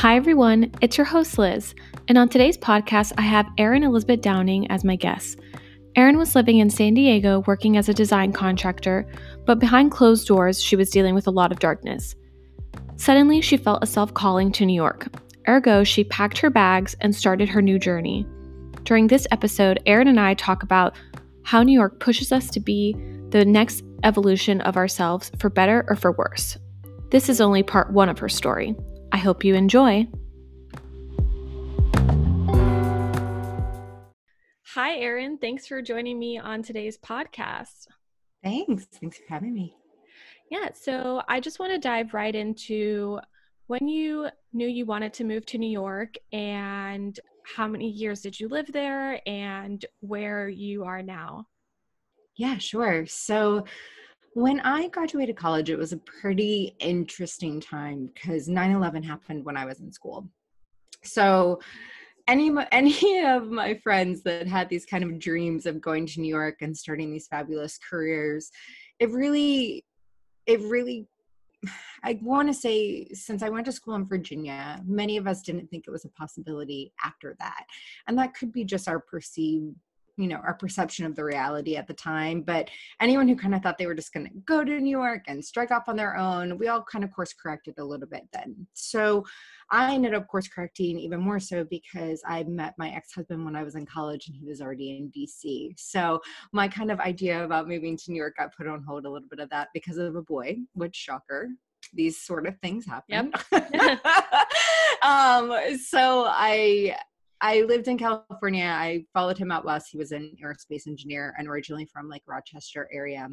Hi, everyone. It's your host, Liz. And on today's podcast, I have Erin Elizabeth Downing as my guest. Erin was living in San Diego working as a design contractor, but behind closed doors, she was dealing with a lot of darkness. Suddenly, she felt a self calling to New York. Ergo, she packed her bags and started her new journey. During this episode, Erin and I talk about how New York pushes us to be the next evolution of ourselves for better or for worse. This is only part one of her story. I hope you enjoy. Hi, Erin. Thanks for joining me on today's podcast. Thanks. Thanks for having me. Yeah, so I just want to dive right into when you knew you wanted to move to New York and how many years did you live there and where you are now? Yeah, sure. So when I graduated college, it was a pretty interesting time because 9 11 happened when I was in school. So, any any of my friends that had these kind of dreams of going to New York and starting these fabulous careers, it really, it really, I want to say, since I went to school in Virginia, many of us didn't think it was a possibility after that, and that could be just our perceived you know our perception of the reality at the time but anyone who kind of thought they were just going to go to new york and strike off on their own we all kind of course corrected a little bit then. So i ended up course correcting even more so because i met my ex-husband when i was in college and he was already in dc so my kind of idea about moving to new york got put on hold a little bit of that because of a boy which shocker these sort of things happen. Yep. um so i I lived in California. I followed him out west. He was an aerospace engineer and originally from like Rochester area.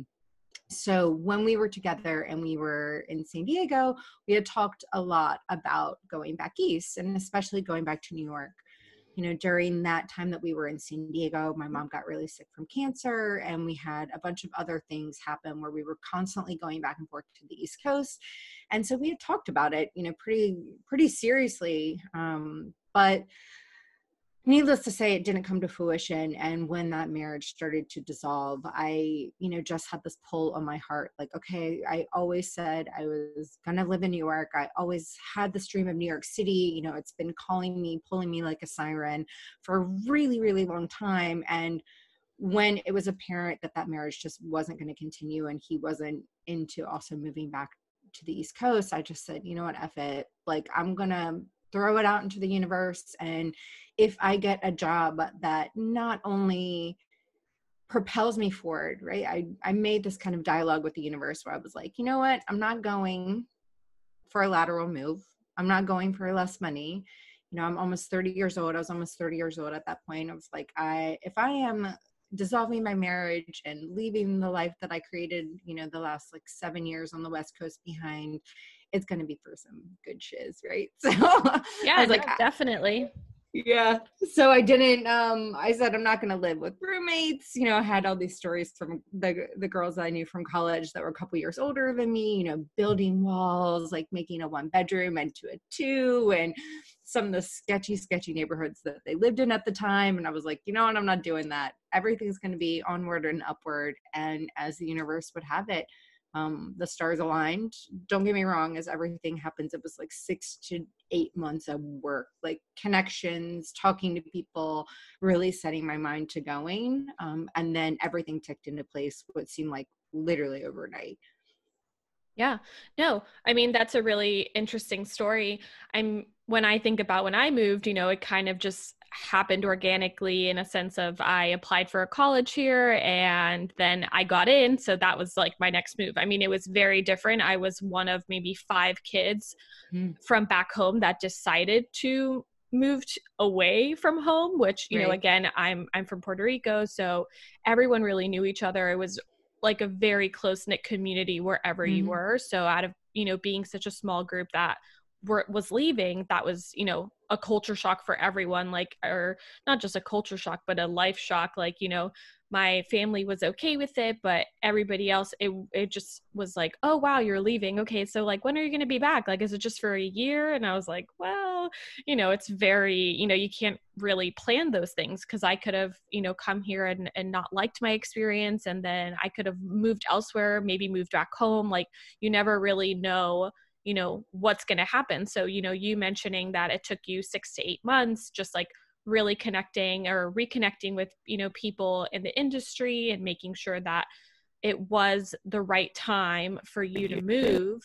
So when we were together and we were in San Diego, we had talked a lot about going back east and especially going back to New York. You know, during that time that we were in San Diego, my mom got really sick from cancer and we had a bunch of other things happen where we were constantly going back and forth to the East Coast. And so we had talked about it, you know, pretty pretty seriously. Um, but needless to say it didn't come to fruition and when that marriage started to dissolve i you know just had this pull on my heart like okay i always said i was gonna live in new york i always had this dream of new york city you know it's been calling me pulling me like a siren for a really really long time and when it was apparent that that marriage just wasn't going to continue and he wasn't into also moving back to the east coast i just said you know what F it like i'm gonna throw it out into the universe and if i get a job that not only propels me forward right? I i made this kind of dialogue with the universe where i was like you know what? I'm not going for a lateral move. I'm not going for less money. You know i'm almost 30 years old. I was almost 30 years old at that point. I was like i if i am dissolving my marriage and leaving the life that i created you know the last like seven years on the west coast behind it's going to be for some good shiz, right? So yeah, I was like, definitely. Yeah. So I didn't. Um, I said I'm not going to live with roommates. You know, I had all these stories from the the girls I knew from college that were a couple years older than me. You know, building walls, like making a one bedroom into a two, and some of the sketchy, sketchy neighborhoods that they lived in at the time. And I was like, you know what, I'm not doing that. Everything's going to be onward and upward. And as the universe would have it, um, the stars aligned. Don't get me wrong, as everything happens, it was like six to eight months of work, like connections, talking to people, really setting my mind to going. Um, and then everything ticked into place, what seemed like literally overnight. Yeah. No, I mean, that's a really interesting story. I'm, when I think about when I moved, you know, it kind of just happened organically in a sense of I applied for a college here and then I got in. So that was like my next move. I mean, it was very different. I was one of maybe five kids mm. from back home that decided to moved away from home which you right. know again i'm i'm from puerto rico so everyone really knew each other it was like a very close knit community wherever mm-hmm. you were so out of you know being such a small group that were, was leaving that was you know a culture shock for everyone like or not just a culture shock but a life shock like you know my family was okay with it but everybody else it it just was like oh wow you're leaving. Okay so like when are you going to be back? Like is it just for a year? And i was like well you know it's very you know you can't really plan those things because i could have you know come here and, and not liked my experience and then i could have moved elsewhere maybe moved back home. Like you never really know you know what's going to happen. So you know you mentioning that it took you 6 to 8 months just like really connecting or reconnecting with you know people in the industry and making sure that it was the right time for you to move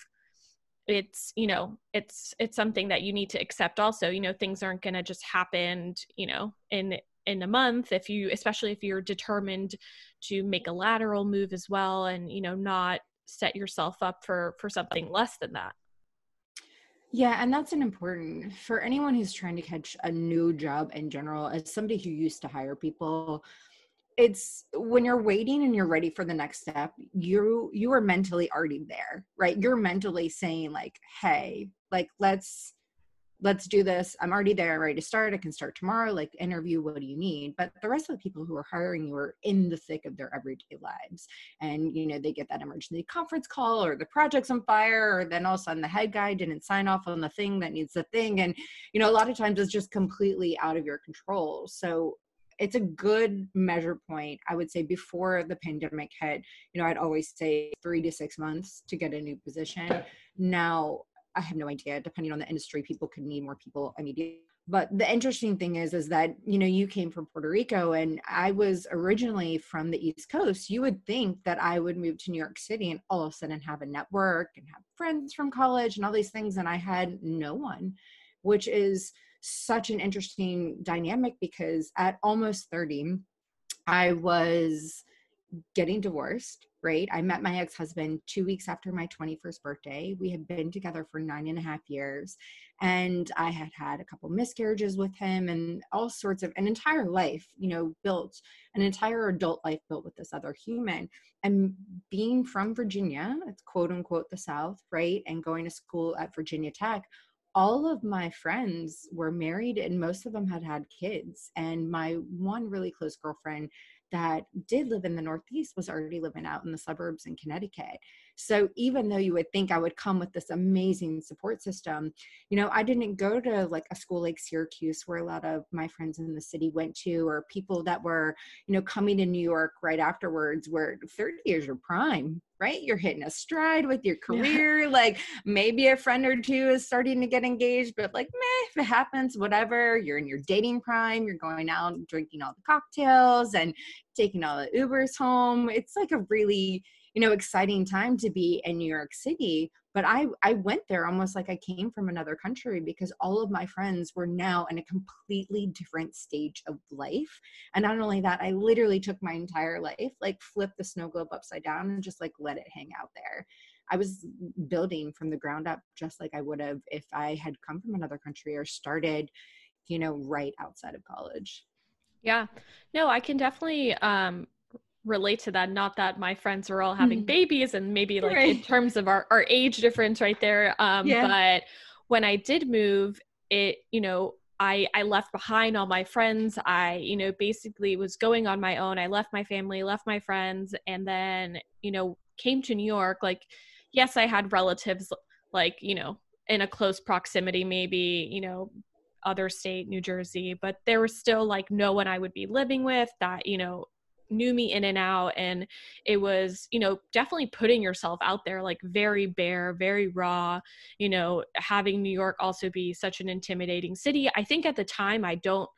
it's you know it's it's something that you need to accept also. You know things aren't going to just happen you know in in a month if you especially if you're determined to make a lateral move as well and you know not set yourself up for for something less than that yeah, and that's an important for anyone who's trying to catch a new job in general, as somebody who used to hire people, it's when you're waiting and you're ready for the next step, you you are mentally already there, right? You're mentally saying like, "Hey, like let's let's do this. I'm already there, ready to start. I can start tomorrow. Like, interview, what do you need? But the rest of the people who are hiring you are in the thick of their everyday lives. And, you know, they get that emergency conference call or the project's on fire, or then all of a sudden the head guy didn't sign off on the thing that needs the thing. And, you know, a lot of times it's just completely out of your control. So, it's a good measure point i would say before the pandemic hit you know i'd always say three to six months to get a new position now I have no idea. Depending on the industry, people could need more people immediately. But the interesting thing is, is that you know you came from Puerto Rico, and I was originally from the East Coast. You would think that I would move to New York City and all of a sudden have a network and have friends from college and all these things, and I had no one, which is such an interesting dynamic because at almost 30, I was getting divorced right? I met my ex husband two weeks after my 21st birthday. We had been together for nine and a half years, and I had had a couple miscarriages with him and all sorts of an entire life, you know, built an entire adult life built with this other human. And being from Virginia, it's quote unquote the South, right? And going to school at Virginia Tech, all of my friends were married and most of them had had kids and my one really close girlfriend that did live in the Northeast was already living out in the suburbs in Connecticut. So even though you would think I would come with this amazing support system, you know, I didn't go to like a school like Syracuse where a lot of my friends in the city went to, or people that were, you know, coming to New York right afterwards, where 30 years your prime, right? You're hitting a stride with your career. Yeah. Like maybe a friend or two is starting to get engaged, but like, meh, if it happens, whatever. You're in your dating prime, you're going out drinking all the cocktails and taking all the Ubers home. It's like a really, you know exciting time to be in new york city but i i went there almost like i came from another country because all of my friends were now in a completely different stage of life. And not only that i literally took my entire life like flipped the snow globe upside down and just like let it hang out there. I was building from the ground up just like i would have if i had come from another country or started you know right outside of college. Yeah. No i can definitely um relate to that not that my friends are all having mm-hmm. babies and maybe like right. in terms of our, our age difference right there um yeah. but when i did move it you know i i left behind all my friends i you know basically was going on my own i left my family left my friends and then you know came to new york like yes i had relatives like you know in a close proximity maybe you know other state new jersey but there was still like no one i would be living with that you know knew me in and out and it was you know definitely putting yourself out there like very bare very raw you know having new york also be such an intimidating city. I think at the time i don't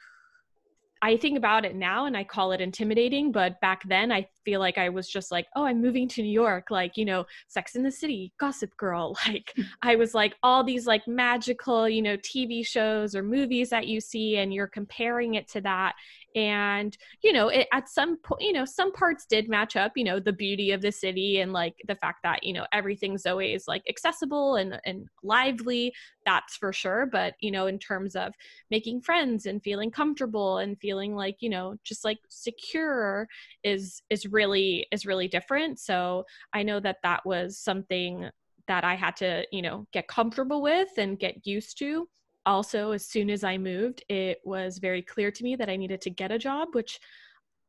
I think about it now and I call it intimidating, but back then I feel like I was just like, oh, I'm moving to New York, like, you know, Sex in the City, Gossip Girl. Like, hmm. I was like, all these like magical, you know, TV shows or movies that you see, and you're comparing it to that and you know it, at some point you know some parts did match up you know the beauty of the city and like the fact that you know everything's always like accessible and and lively that's for sure but you know in terms of making friends and feeling comfortable and feeling like you know just like secure is is really is really different so i know that that was something that i had to you know get comfortable with and get used to also, as soon as I moved, it was very clear to me that I needed to get a job, which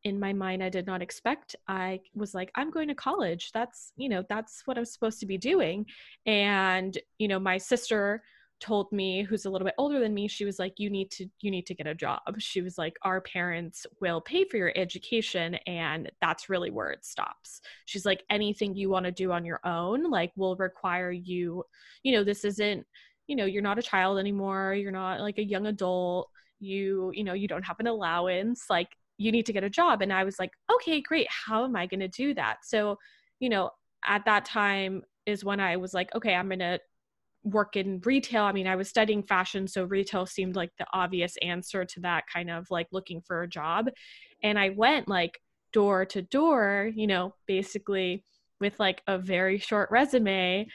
in my mind I did not expect. I was like, I'm going to college. That's, you know, that's what I'm supposed to be doing. And, you know, my sister told me who's a little bit older than me she was like you need to you need to get a job. She was like our parents will pay for your education and that's really where it stops. She's like anything you want to do on your own like will require you you know this isn't you know you're not a child anymore you're not like a young adult you you know you don't have an allowance like you need to get a job. And i was like okay great how am i going to do that? So you know at that time is when i was like okay i'm going to work in retail. I mean, I was studying fashion, so retail seemed like the obvious answer to that kind of like looking for a job. And I went like door to door, you know, basically with like a very short resume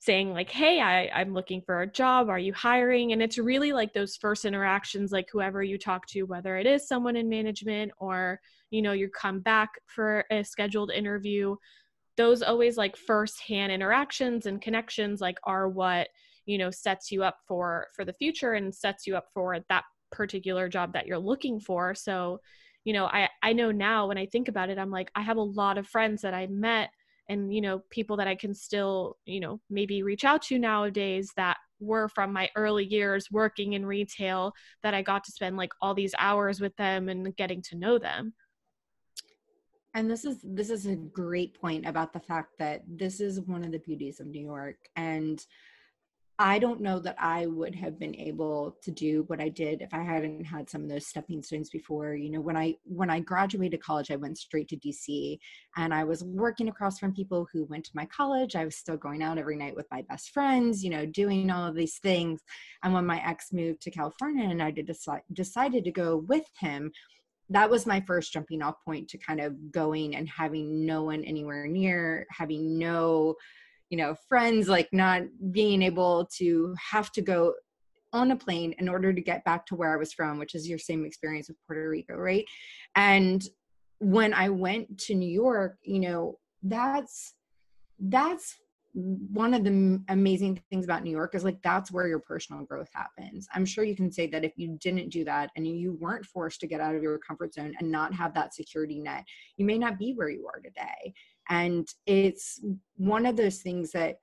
saying like hey I, i'm looking for a job are you hiring and it's really like those first interactions like whoever you talk to whether it is someone in management or you know you come back for a scheduled interview those always like firsthand interactions and connections like are what you know sets you up for for the future and sets you up for that particular job that you're looking for. So you know i i know now when i think about it i'm like i have a lot of friends that i met and you know people that i can still you know maybe reach out to nowadays that were from my early years working in retail that i got to spend like all these hours with them and getting to know them and this is this is a great point about the fact that this is one of the beauties of new york. And i don't know that i would have been able to do what i did if i hadn't had some of those stepping stones before. You know when i when i graduated college i went straight to dc and i was working across from people who went to my college. I was still going out every night with my best friends you know doing all of these things. And when my ex moved to california and i did decide, decided to go with him that was my first jumping off point to kind of going and having no one anywhere near, having no, you know, friends, like not being able to have to go on a plane in order to get back to where I was from, which is your same experience with Puerto Rico, right? And when I went to New York, you know, that's that's one of the amazing things about New York is like that's where your personal growth happens. I'm sure you can say that if you didn't do that and you weren't forced to get out of your comfort zone and not have that security net, you may not be where you are today. And it's one of those things that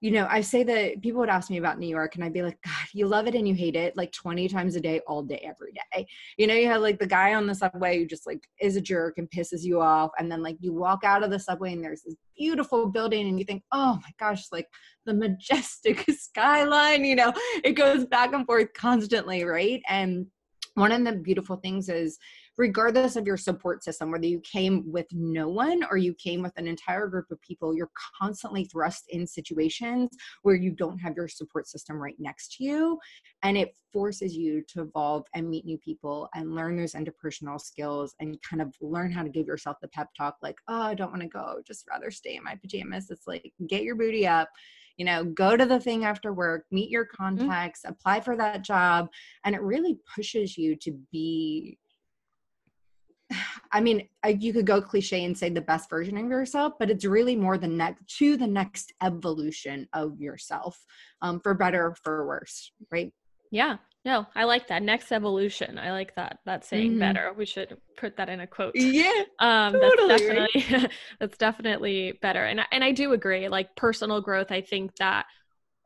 you know, I say that people would ask me about New York and I'd be like, God, you love it and you hate it like 20 times a day, all day, every day. You know, you have like the guy on the subway who just like is a jerk and pisses you off. And then like you walk out of the subway and there's this beautiful building and you think, oh my gosh, like the majestic skyline, you know, it goes back and forth constantly, right? And one of the beautiful things is regardless of your support system, whether you came with no one or you came with an entire group of people, you're constantly thrust in situations where you don't have your support system right next to you. And it forces you to evolve and meet new people and learn those interpersonal skills and kind of learn how to give yourself the pep talk like, oh, I don't want to go, just rather stay in my pajamas. It's like, get your booty up you know go to the thing after work meet your mm-hmm. contacts mm-hmm. apply for that job and it really pushes you to be I mean, you could go cliche and say the best version of yourself, but it's really more the next to the next evolution of yourself, um, for better for worse, right? Yeah, no, I like that next evolution. I like that that saying mm-hmm. better. We should put that in a quote. Yeah, um, totally, that's definitely right? that's definitely better. And and I do agree. Like personal growth, I think that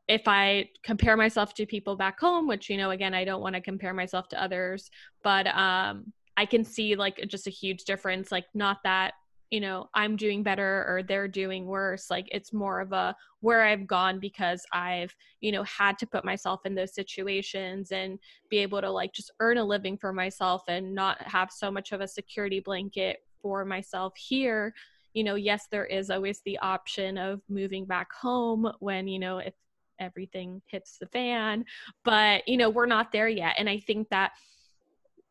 if I compare myself to people back home, which you know, again, I don't want to compare myself to others, but um, I can see like just a huge difference. Like, not that, you know, I'm doing better or they're doing worse. Like, it's more of a where I've gone because I've, you know, had to put myself in those situations and be able to like just earn a living for myself and not have so much of a security blanket for myself here. You know, yes, there is always the option of moving back home when, you know, if everything hits the fan, but, you know, we're not there yet. And I think that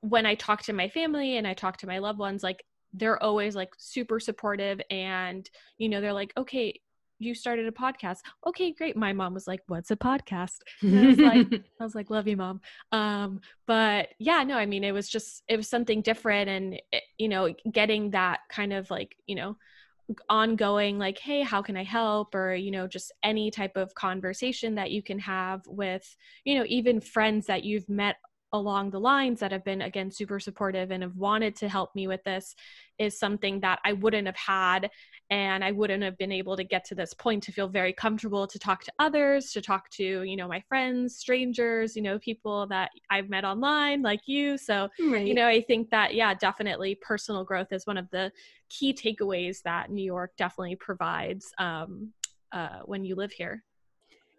when I talk to my family and I talk to my loved ones, like they're always like super supportive and, you know, they're like, okay, you started a podcast. Okay, great. My mom was like, what's a podcast? I was like, I was like, love you, mom. Um, but yeah, no, I mean, it was just, it was something different and, it, eh, you know, getting that kind of like, you know, ongoing like hey how can i help or you know just any type of conversation that you can have with you know even friends that you've met along the lines that have been again super supportive and have wanted to help me with this is something that I wouldn't have had and I wouldn't have been able to get to this point to feel very comfortable to talk to others, to talk to, you know, my friends, strangers, you know, people that I've met online like you. So, right. you know, I think that yeah, definitely personal growth is one of the key takeaways that New York definitely provides um, uh, when you live here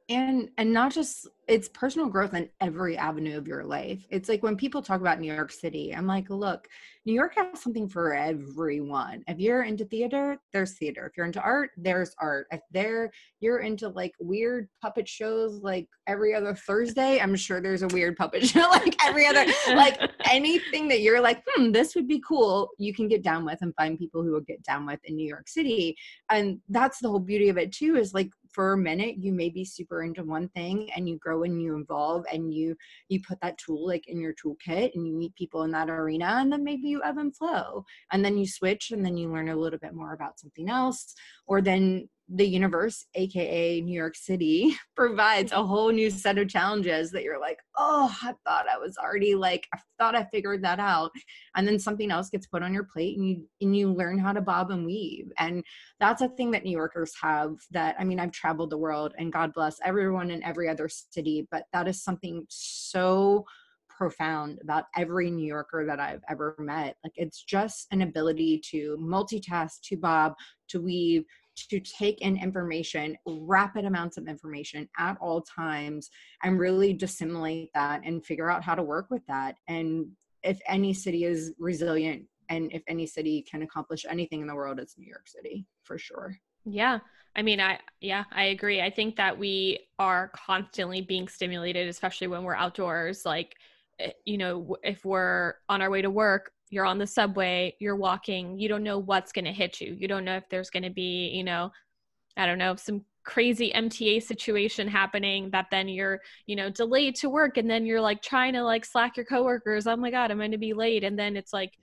and and not just it's personal growth in every avenue of your life. It's like when people talk about new york city i'm like look new york has something for everyone. If you're into theater there's theater. If you're into art there's art. If there you're into like weird puppet shows like every other thursday i'm sure there's a weird puppet show like every other like anything that you're like hmm this would be cool you can get down with and find people who will get down with in new york city. And that's the whole beauty of it too is like for a minute you may be super into one thing and you grow and you evolve and you you put that tool like in your toolkit and you meet people in that arena and then maybe you ebb and flow. And then you switch and then you learn a little bit more about something else or then the universe, aka New York City, provides a whole new set of challenges that you're like, oh, I thought I was already like, I thought I figured that out. And then something else gets put on your plate and you and you learn how to bob and weave. And that's a thing that New Yorkers have that I mean, I've traveled the world and God bless everyone in every other city, but that is something so profound about every New Yorker that I've ever met. Like it's just an ability to multitask, to bob, to weave, to take in information, rapid amounts of information at all times, and really dissimulate that and figure out how to work with that. And if any city is resilient and if any city can accomplish anything in the world, it's New York City for sure. Yeah. I mean, I, yeah, I agree. I think that we are constantly being stimulated, especially when we're outdoors. Like, eh, you know, if we're on our way to work, you're on the subway, you're walking, you don't know what's going to hit you. You don't know if there's going to be, you know, I don't know, some crazy MTA situation happening that then you're, you know, delayed to work and then you're like trying to like slack your coworkers, "Oh my god, I'm going to be late." And then it's like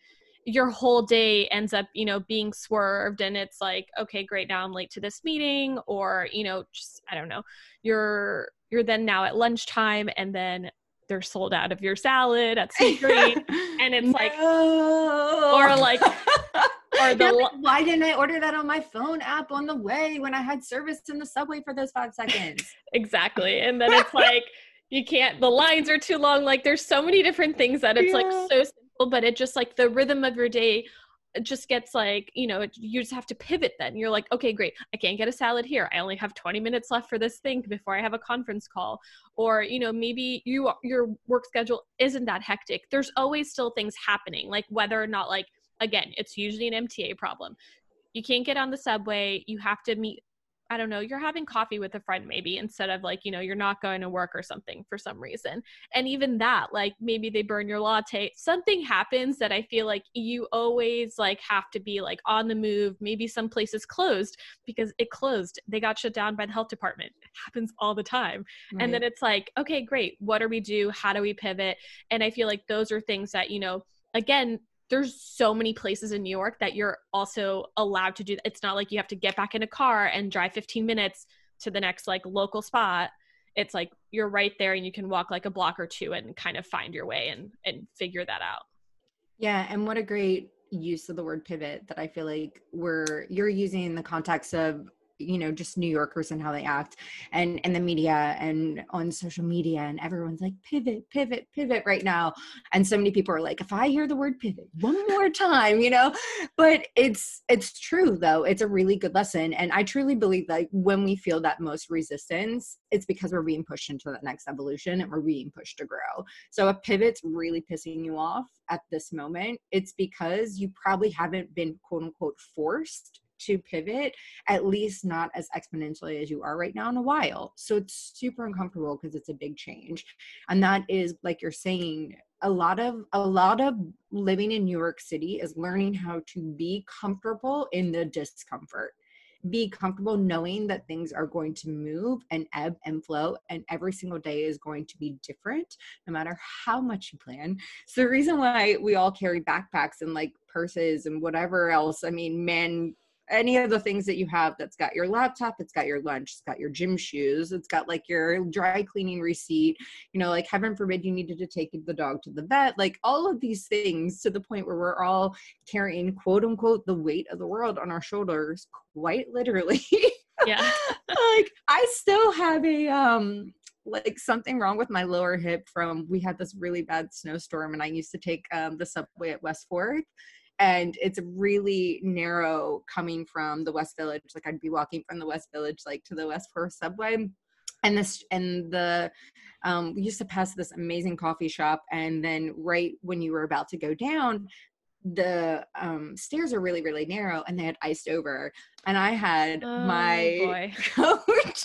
your whole day ends up, you know, being swerved and it's like, "Okay, great, now I'm late to this meeting," or, you know, just I don't know. You're you're then now at lunchtime and then they're sold out of your salad at Sweetgreen, and it's no. like, or like, or the like, why didn't I order that on my phone app on the way when I had service in the subway for those five seconds? exactly, and then it's like you can't. The lines are too long. Like there's so many different things that it's yeah. like so simple, but it just like the rhythm of your day just gets like you know you just have to pivot then. You're like okay great. I can't get a salad here. I only have 20 minutes left for this thing before i have a conference call. Or you know maybe you your work schedule isn't that hectic. There's always still things happening like whether or not like again it's usually an mta problem. You can't get on the subway. You have to meet I don't know, you're having coffee with a friend maybe instead of like, you know, you're not going to work or something for some reason. And even that, like maybe they burn your latte. Something happens that I feel like you always like have to be like on the move. Maybe some places closed because it closed. They got shut down by the health department. It happens all the time. Right. And then it's like, okay, great. What do we do? How do we pivot? And I feel like those are things that, you know, again, there's so many places in New York that you're also allowed to do. It's not like you have to get back in a car and drive 15 minutes to the next like local spot. It's like you're right there and you can walk like a block or two and kind of find your way and and figure that out. Yeah, and what a great use of the word pivot that I feel like we're you're using in the context of you know just new yorkers and how they act and and the media and on social media and everyone's like pivot pivot pivot right now. And so many people are like if i hear the word pivot one more time you know? But it's it's true though. It's a really good lesson. And i truly believe like when we feel that most resistance it's because we're being pushed into that next evolution and we're being pushed to grow. So if pivot's really pissing you off at this moment. It's because you probably haven't been quote unquote forced to pivot, at least not as exponentially as you are right now in a while. So it's super uncomfortable because it's a big change. And that is like you're saying, a lot of a lot of living in New York City is learning how to be comfortable in the discomfort be comfortable knowing that things are going to move and ebb and flow and every single day is going to be different no matter how much you plan so the reason why we all carry backpacks and like purses and whatever else i mean men any of the things that you have that's got your laptop, it's got your lunch, it's got your gym shoes, it's got like your dry cleaning receipt, you know, like heaven forbid you needed to take the dog to the vet, like all of these things to the point where we're all carrying quote unquote the weight of the world on our shoulders, quite literally. Yeah. like I still have a um like something wrong with my lower hip from we had this really bad snowstorm and I used to take um, the subway at West Fourth and it's really narrow coming from the West Village. Like I'd be walking from the West Village like to the West Fourth subway, and this and the um, we used to pass this amazing coffee shop, and then right when you were about to go down, the um, stairs are really really narrow and they had iced over and i had Oh, my boy. coat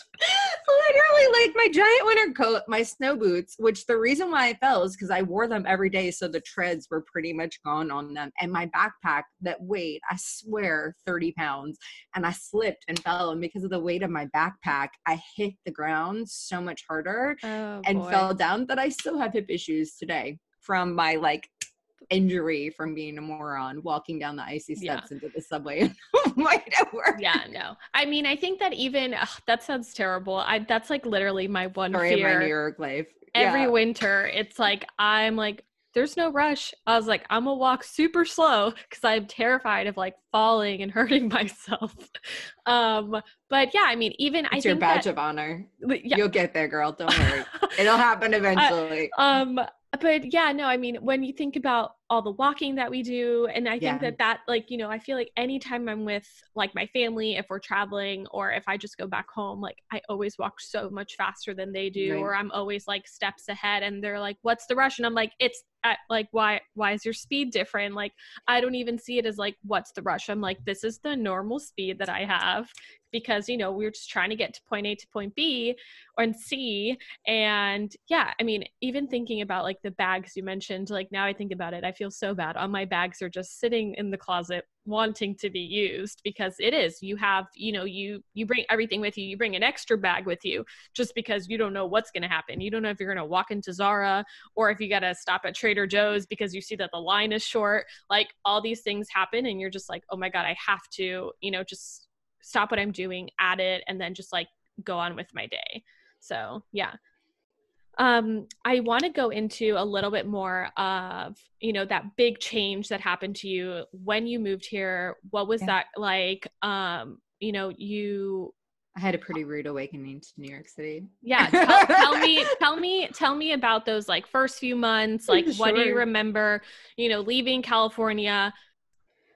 literally like my giant winter coat my snow boots which the reason why i fell is because i wore them every day so the treads were pretty much gone on them and my backpack that weighed i swear 30 pounds and i slipped and fell and because of the weight of my backpack i hit the ground so much harder Oh, and boy. fell down that I still have hip issues today from my like injury from being a moron walking down the icy Yeah. steps into the subway right at work. yeah no i mean i think that even ugh, that sounds terrible i that's like literally my one Story of my New York life. every Yeah. winter it's like i'm like there's no rush i was like i'm gonna walk super slow because i'm terrified of like falling and hurting myself um but yeah i mean even i your think badge that, of honor. yeah, You'll get there, girl. Don't worry. It'll happen eventually. um but yeah no i mean when you think about all the walking that we do and i think Yeah. that that like you know i feel like anytime i'm with like my family if we're traveling or if i just go back home like i always walk so much faster than they do Right. or i'm always like steps ahead and they're like what's the rush and i'm like it's at, like why why is your speed different like i don't even see it as like what's the rush i'm like this is the normal speed that i have because you know we're just trying to get to point a to point b and c and yeah i mean even thinking about like the bags you mentioned like now i think about it i feel so bad. All my bags are just sitting in the closet wanting to be used because it is. You have you know you you bring everything with you. You bring an extra bag with you just because you don't know what's going to happen. You don't know if you're going to walk into zara or if you got to stop at trader joe's because you see that the line is short. Like all these things happen and you're just like oh my god i have to you know just stop what i'm doing add it and then just like go on with my day. So yeah um i want to go into a little bit more of you know that big change that happened to you when you moved here. What was Yeah. that like? Um you know you I had a pretty rude awakening to New York City. yeah tell, tell me tell me tell me about those like first few months. Like what do you remember you know leaving california?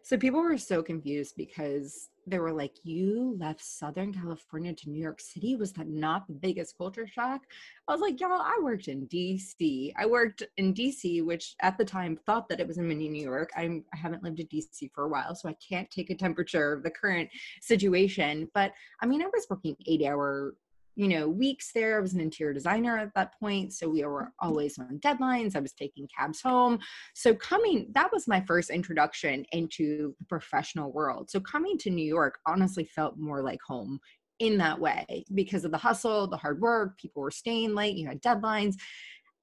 So people were so confused because they were like, You left Southern California to New York City? Was that not the biggest culture shock? I was like, Y'all, I worked in DC. I worked in DC, which at the time thought that it was in mini New York. I'm, I haven't lived in DC for a while, so I can't take a temperature of the current situation. But I mean, I was working eight hour you know weeks there. I was an interior designer at that point so we were always on deadlines. I was taking cabs home. So coming that was my first introduction into the professional world. So coming to new york honestly felt more like home in that way because of the hustle the hard work people were staying late you had deadlines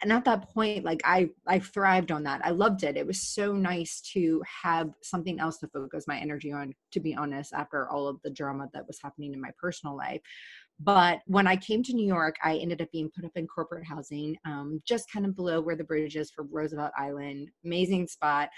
and at that point like i i thrived on that i loved it it was so nice to have something else to focus my energy on to be honest after all of the drama that was happening in my personal life but when I came to New York, I ended up being put up in corporate housing, um, just kind of below where the bridge is for Roosevelt Island. Amazing spot.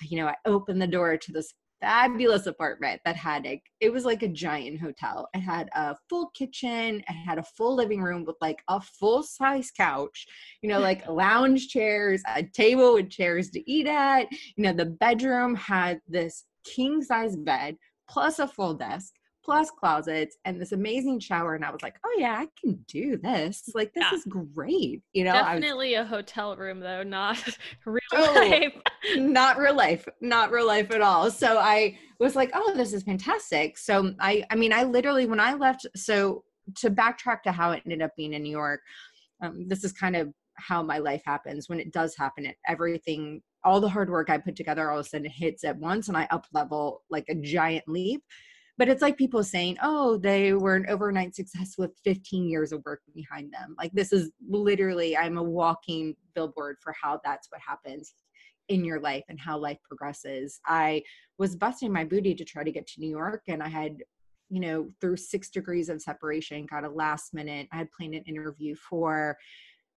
You know, I opened the door to this fabulous apartment that had a, it was like a giant hotel. It had a full kitchen, it had a full living room with like a full size couch, you know, like lounge chairs, a table with chairs to eat at. You know, the bedroom had this king size bed plus a full desk plus closets and this amazing shower and i was like oh yeah i can do this. Like this Yeah. is great. You know I was, definitely a hotel room though not real Oh. life. not real life not real life at all. So i was like oh this is fantastic. So i i mean i literally when i left so to backtrack to how it ended up being in new york um, this is kind of how my life happens. When it does happen it everything all the hard work i put together all of a sudden hits at once and i up level like a giant leap but it's like people saying oh they were an overnight success with 15 years of work behind them like this is literally i'm a walking billboard for how that's what happens in your life and how life progresses. I was busting my booty to try to get to New York and I had you know, through six degrees of separation, got a last minute. I had planned an interview for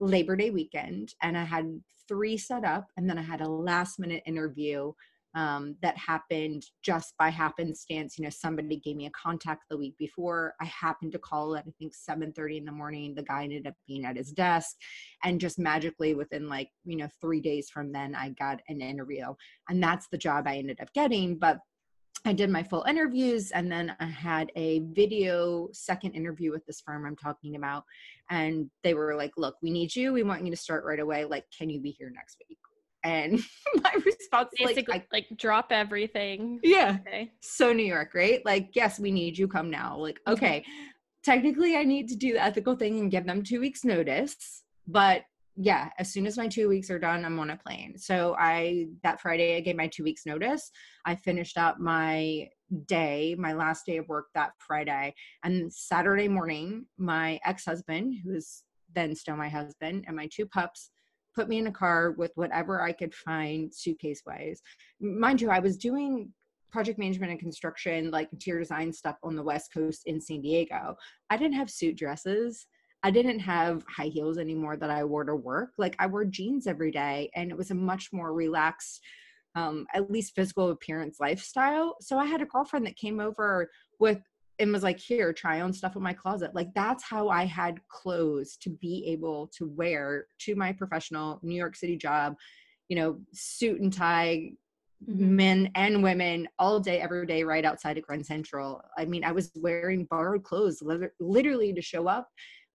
Labor Day weekend and I had three set up and then I had a last minute interview um, that happened just by happenstance. You know, somebody gave me a contact the week before. I happened to call at I think 7:30 in the morning. The guy ended up being at his desk, and just magically within like you know three days from then, I got an interview, and that's the job I ended up getting. But I did my full interviews and then I had a video second interview with this firm I'm talking about. And they were like, look, we need you. We want you to start right away. Like, can you be here next week? And my response Basically, like, like drop everything. Yeah. Okay. So New York, right? Like, yes, we need you. Come now. Like, mm-hmm. okay. Technically, I need to do the ethical thing and give them two weeks notice. But yeah, as soon as my two weeks are done, I'm on a plane. So I that Friday I gave my two weeks notice. I finished up my day, my last day of work that Friday. And Saturday morning, my ex-husband, who is then still my husband, and my two pups put me in a car with whatever I could find suitcase wise. Mind you, I was doing project management and construction, like interior design stuff on the West Coast in San Diego. I didn't have suit dresses. I didn't have high heels anymore that I wore to work. Like I wore jeans every day and it was a much more relaxed, um, at least physical appearance lifestyle. So I had a girlfriend that came over with and was like, here, try on stuff in my closet. Like that's how I had clothes to be able to wear to my professional New York City job, you know, suit and tie, Mm-hmm. men and women all day every day right outside of grand central i mean i was wearing borrowed clothes literally to show up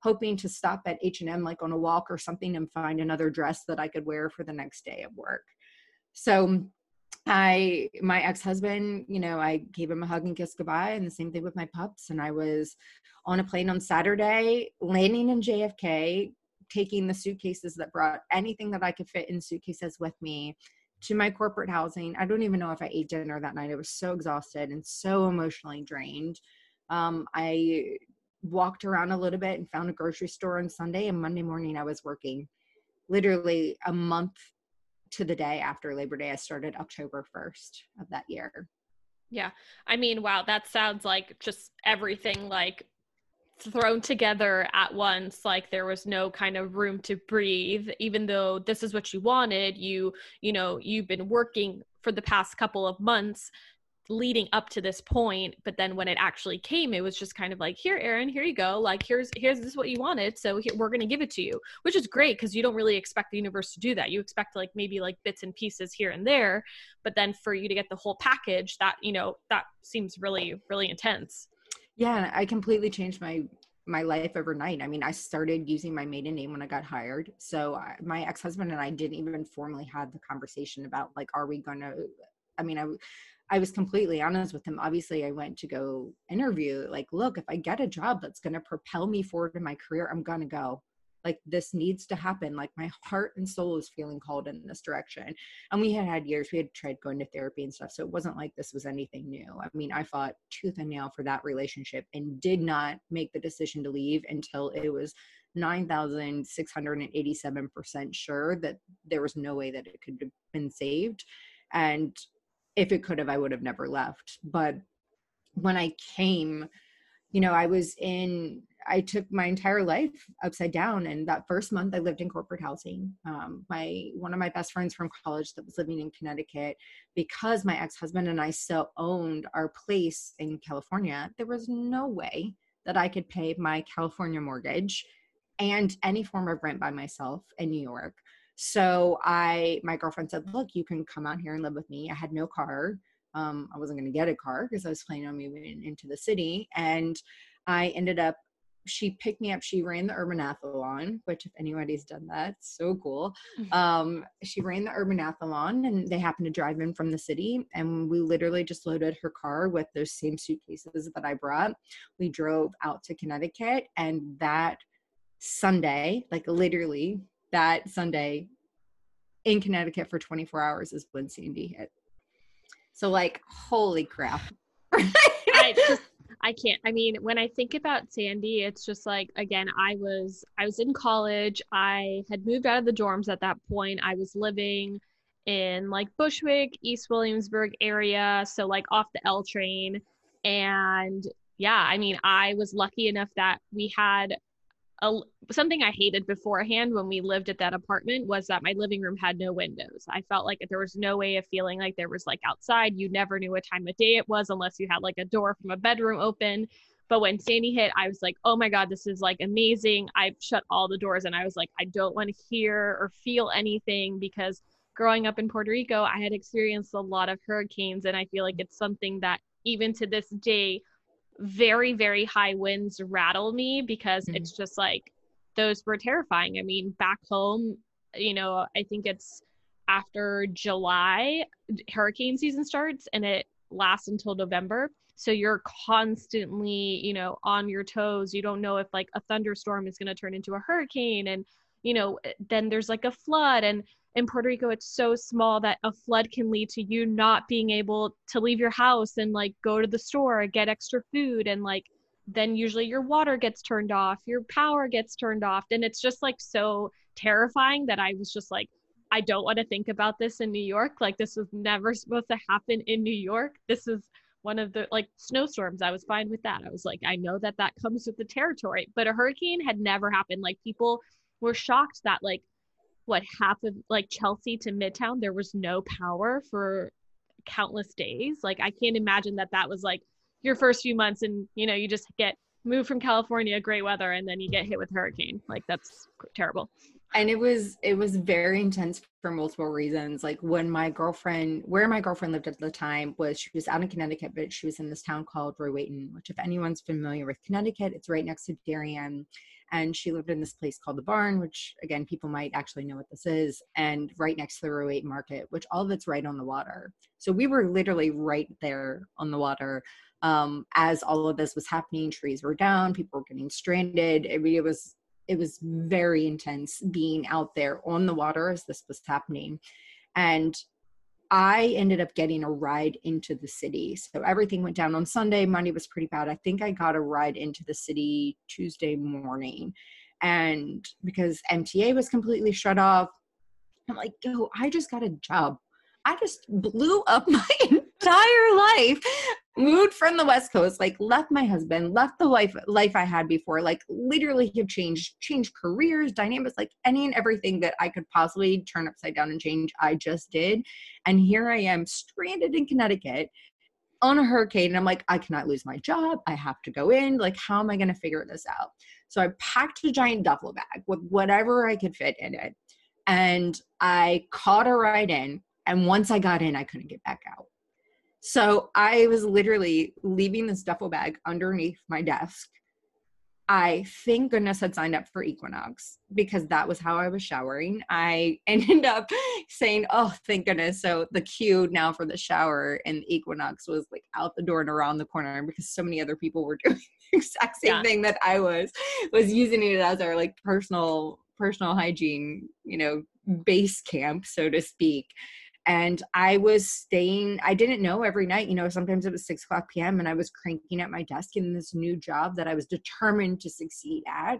hoping to stop at H&M like on a walk or something and find another dress that I could wear for the next day of work. So I my ex-husband, you know, I gave him a hug and kiss goodbye and the same thing with my pups and I was on a plane on Saturday landing in JFK taking the suitcases that brought anything that I could fit in suitcases with me to my corporate housing. I don't even know if I ate dinner that night. I was so exhausted and so emotionally drained. Um, I walked around a little bit and found a grocery store on Sunday. And Monday morning, I was working literally a month to the day after Labor Day. I started October 1st of that year. Yeah. I mean, wow, that sounds like just everything like thrown together at once like there was no kind of room to breathe even though this is what you wanted you you know you've been working for the past couple of months leading up to this point but then when it actually came it was just kind of like here Erin here you go like here's here's this is what you wanted so here, we're going to give it to you which is great because you don't really expect the universe to do that you expect like maybe like bits and pieces here and there but then for you to get the whole package that you know that seems really really intense yeah i completely changed my my life overnight. I mean, I started using my maiden name when I got hired. So I, my ex-husband and I didn't even formally have the conversation about like, are we going to, I mean, I, I was completely honest with him. Obviously, I went to go interview. Like, look, if I get a job that's going to propel me forward in my career, I'm going to go. Like, this needs to happen. Like, my heart and soul is feeling called in this direction. And we had had years, we had tried going to therapy and stuff. So it wasn't like this was anything new. I mean, I fought tooth and nail for that relationship and did not make the decision to leave until it was 9,687% sure that there was no way that it could have been saved. And if it could have, I would have never left. But when I came, you know, I was in, I took my entire life upside down. And that first month I lived in corporate housing. Um, my, one of my best friends from college that was living in Connecticut, because my ex-husband and I still owned our place in California, there was no way that I could pay my California mortgage and any form of rent by myself in New York. So I, my girlfriend said, look, you can come out here and live with me. I had no car. Um, I wasn't going to get a car because I was planning on moving into the city. And I ended up, she picked me up. She ran the Urbanathlon, which if anybody's done that, so cool. Mm-hmm. Um, she ran the Urbanathlon and they happened to drive in from the city. And we literally just loaded her car with those same suitcases that I brought. We drove out to Connecticut and that Sunday, like literally that Sunday in Connecticut for 24 hours is when Sandy hit. So like, holy crap. I just I can't. I mean, when I think about Sandy, it's just like again, I was I was in college. I had moved out of the dorms at that point. I was living in like Bushwick, East Williamsburg area, so like off the L train. And yeah, I mean, I was lucky enough that we had a, something I hated beforehand when we lived at that apartment was that my living room had no windows. I felt like there was no way of feeling like there was like outside. You never knew what time of day it was unless you had like a door from a bedroom open. But when Sandy hit, I was like, oh my God, this is like amazing. I shut all the doors and I was like, I don't want to hear or feel anything because growing up in Puerto Rico, I had experienced a lot of hurricanes. And I feel like it's something that even to this day, very, very high winds rattle me because mm-hmm. it's just like those were terrifying. I mean, back home, you know, I think it's after July, hurricane season starts and it lasts until November. So you're constantly, you know, on your toes. You don't know if like a thunderstorm is going to turn into a hurricane. And, you know, then there's like a flood. And in Puerto Rico, it's so small that a flood can lead to you not being able to leave your house and like go to the store, get extra food, and like then usually your water gets turned off, your power gets turned off. And it's just like so terrifying that I was just like, I don't want to think about this in New York. Like, this was never supposed to happen in New York. This is one of the like snowstorms. I was fine with that. I was like, I know that that comes with the territory, but a hurricane had never happened. Like, people were shocked that like what half of like Chelsea to Midtown, there was no power for countless days. Like I can't imagine that that was like your first few months and you know you just get moved from California, great weather, and then you get hit with hurricane. Like that's terrible. And it was it was very intense for multiple reasons. Like when my girlfriend, where my girlfriend lived at the time, was she was out in Connecticut, but she was in this town called Rowayton, which if anyone's familiar with Connecticut, it's right next to Darien and she lived in this place called the barn which again people might actually know what this is and right next to the Rowayton Market which all of it's right on the water. So we were literally right there on the water um, as all of this was happening. Trees were down people were getting stranded. I mean, it was it was very intense being out there on the water as this was happening. And I ended up getting a ride into the city. So everything went down on Sunday. Monday was pretty bad. I think I got a ride into the city Tuesday morning. And because MTA was completely shut off, I'm like, yo, I just got a job. I just blew up my entire life moved from the west coast like left my husband left the life life i had before like literally have changed changed careers dynamics like any and everything that i could possibly turn upside down and change i just did. And here i am stranded in connecticut on a hurricane and i'm like i cannot lose my job. I have to go in. Like how am i going to figure this out? So i packed a giant duffel bag with whatever i could fit in it and i caught a ride in and once i got in i couldn't get back out so I was literally leaving this duffel bag underneath my desk. I thank goodness had signed up for Equinox because that was how I was showering. I ended up saying, Oh, thank goodness. So the queue now for the shower and Equinox was like out the door and around the corner because so many other people were doing the exact same yeah. thing that I was, was using it as our like personal, personal hygiene, you know, base camp, so to speak and i was staying i didn't know every night you know sometimes it was 6 o'clock pm and i was cranking at my desk in this new job that i was determined to succeed at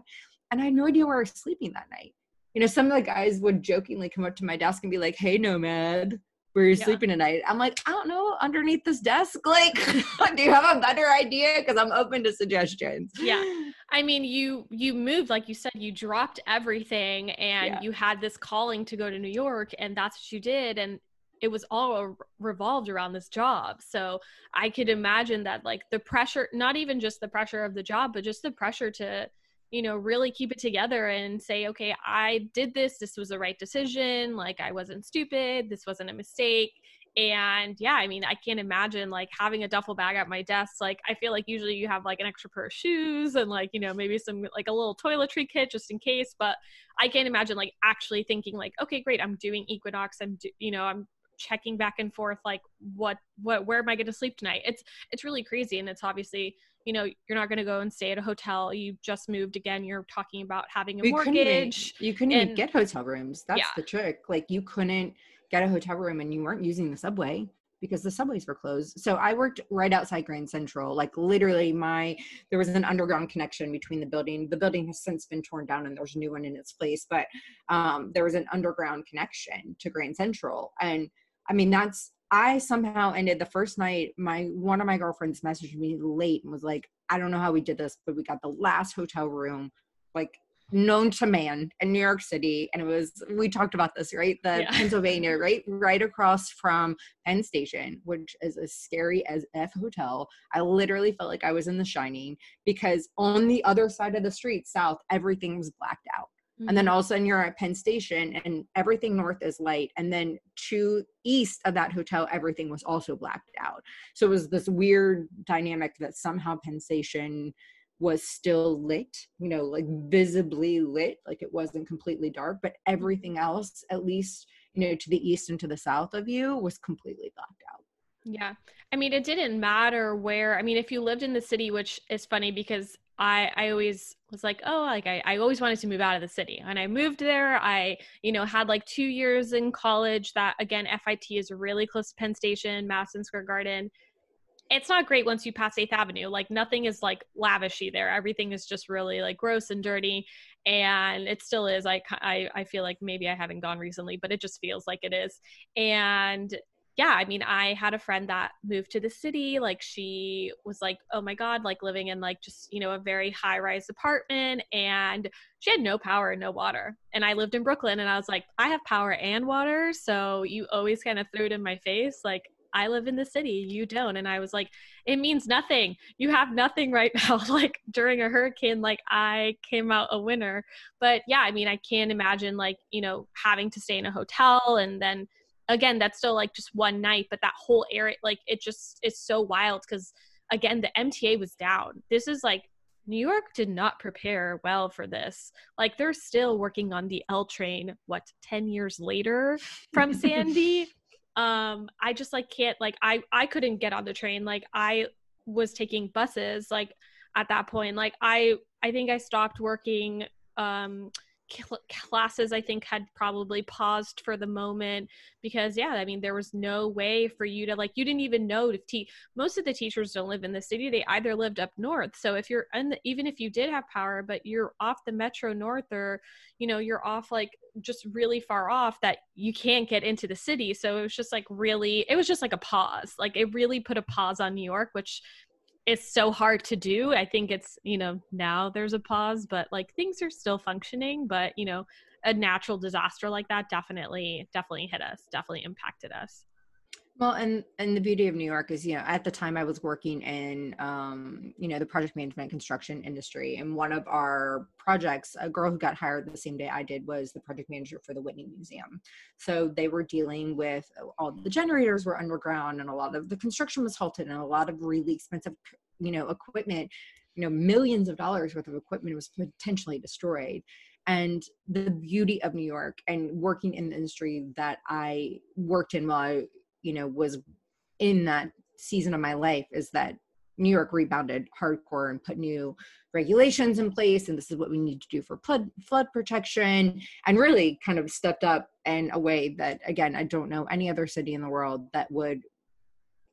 and i had no idea where i was sleeping that night. You know some of the guys would jokingly come up to my desk and be like hey nomad where you're yeah. sleeping tonight? I'm like i don't know underneath this desk like do you have a better idea? Because i'm open to suggestions. Yeah. I mean you you moved like you said you dropped everything and yeah. you had this calling to go to new york and that's what you did and it was all revolved around this job. So I could imagine that like the pressure, not even just the pressure of the job, but just the pressure to, you know, really keep it together and say, okay, I did this. This was the right decision. Like I wasn't stupid. This wasn't a mistake. And yeah, I mean, I can't imagine like having a duffel bag at my desk. Like, I feel like usually you have like an extra pair of shoes and like, you know, maybe some like a little toiletry kit just in case. But I can't imagine like actually thinking like, okay, great, I'm doing Equinox. I'm, do- you know, I'm checking back and forth like what what where am i going to sleep tonight it's it's really crazy and it's obviously you know you're not going to go and stay at a hotel you just moved again you're talking about having a we mortgage couldn't you couldn't and, even get hotel rooms that's yeah. the trick like you couldn't get a hotel room and you weren't using the subway because the subways were closed. So I worked right outside Grand Central. Like literally my there was an underground connection between the building. The building has since been torn down and there's a new one in its place, but um, there was an underground connection to Grand Central. And I mean that's I somehow ended the first night. My one of my girlfriends messaged me late and was like, "I don't know how we did this, but we got the last hotel room, like known to man in New York City. And it was, we talked about this, right? The yeah. Pennsylvania, right? Right across from Penn Station, which is as scary as F hotel. I literally felt like I was in The Shining because on the other side of the street, south, everything was blacked out. Mm-hmm. And then mm-hmm. all of a sudden you're at Penn Station and everything north is light. And then to east of that hotel, everything was also blacked out. So it was this weird dynamic that somehow Penn Station was still lit, you know, like visibly lit, like it wasn't completely dark, but everything else, at least, you know, to the east and to the south of you, was completely blacked out. Yeah. I mean, it didn't matter where, I mean, if you lived in the city, which is funny because I, I always was like, oh, like I, I always wanted to move out of the city. And I moved there. I, you know, had like two years in college that again, FIT is really close to Penn Station, Madison Square Garden it's not great once you pass 8th Avenue. Like nothing is like lavishy there. Everything is just really like gross and dirty. And it still is. I, I, I feel like maybe I haven't gone recently, but it just feels like it is. And yeah, I mean, I had a friend that moved to the city. Like she was like, oh my God, like living in like just, you know, a very high rise apartment and she had no power and no water. And I lived in Brooklyn and I was like, I have power and water. So you always kind of threw it in my face. Like, I live in the city, you don't. And I was like, it means nothing. You have nothing right now. like during a hurricane, like I came out a winner. But yeah, I mean, I can't imagine like, you know, having to stay in a hotel and then again, that's still like just one night, but that whole area, like it just is so wild because again, the MTA was down. This is like New York did not prepare well for this. Like they're still working on the L train, what, 10 years later from Sandy? um i just like can't like i i couldn't get on the train like i was taking buses like at that point like i i think i stopped working um classes i think had probably paused for the moment because yeah i mean there was no way for you to like you didn't even know to teach most of the teachers don't live in the city. They either lived up north. So if you're in the, even if you did have power but you're off the metro north or you know you're off like just really far off that you can't get into the city. So it was just like really it was just like a pause. Like it really put a pause on new york which it's so hard to do. I think it's, you know, now there's a pause, but like things are still functioning, but you know, a natural disaster like that definitely definitely hit us, definitely impacted us. Well, and and the beauty of New York is, you know, at the time I was working in, um, you know, the project management construction industry, and one of our projects, a girl who got hired the same day I did, was the project manager for the Whitney Museum. So they were dealing with all the generators were underground, and a lot of the construction was halted, and a lot of really expensive, you know, equipment, you know, millions of dollars worth of equipment was potentially destroyed and the beauty of New York and working in the industry that I worked in while I you know was in that season of my life is that New York rebounded hardcore and put new regulations in place, and this is what we need to do for flood flood protection, and really kind of stepped up in a way that, again, I don't know any other city in the world that would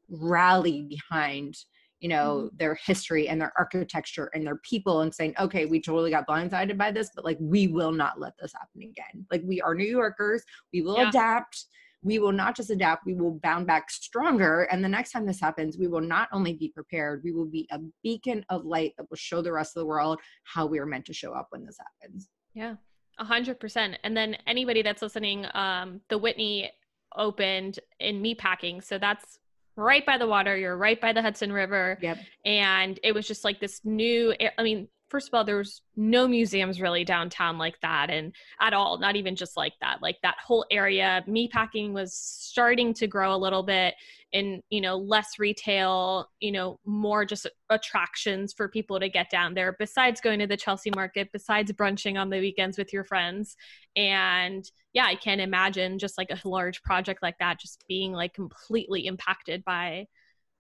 rally behind, you know, mm-hmm. their history and their architecture and their people, and saying, okay, we totally got blindsided by this, but like we will not let this happen again. Like we are New Yorkers, we will yeah. adapt we will not just adapt, we will bound back stronger. And the next time this happens, we will not only be prepared, we will be a beacon of light that will show the rest of the world how we are meant to show up when this happens. Yeah, a hundred percent. And then anybody that's listening, um, the Whitney opened in meatpacking. So that's right by the water. You're right by the Hudson River. Yep. And it was just like this new, I mean, first of all there's no museums really downtown like that and at all not even just like that like that whole area. Meatpacking was starting to grow a little bit in you know less retail you know more just attractions for people to get down there besides going to the chelsea market besides brunching on the weekends with your friends. And yeah i can't imagine just like a large project like that just being like completely impacted by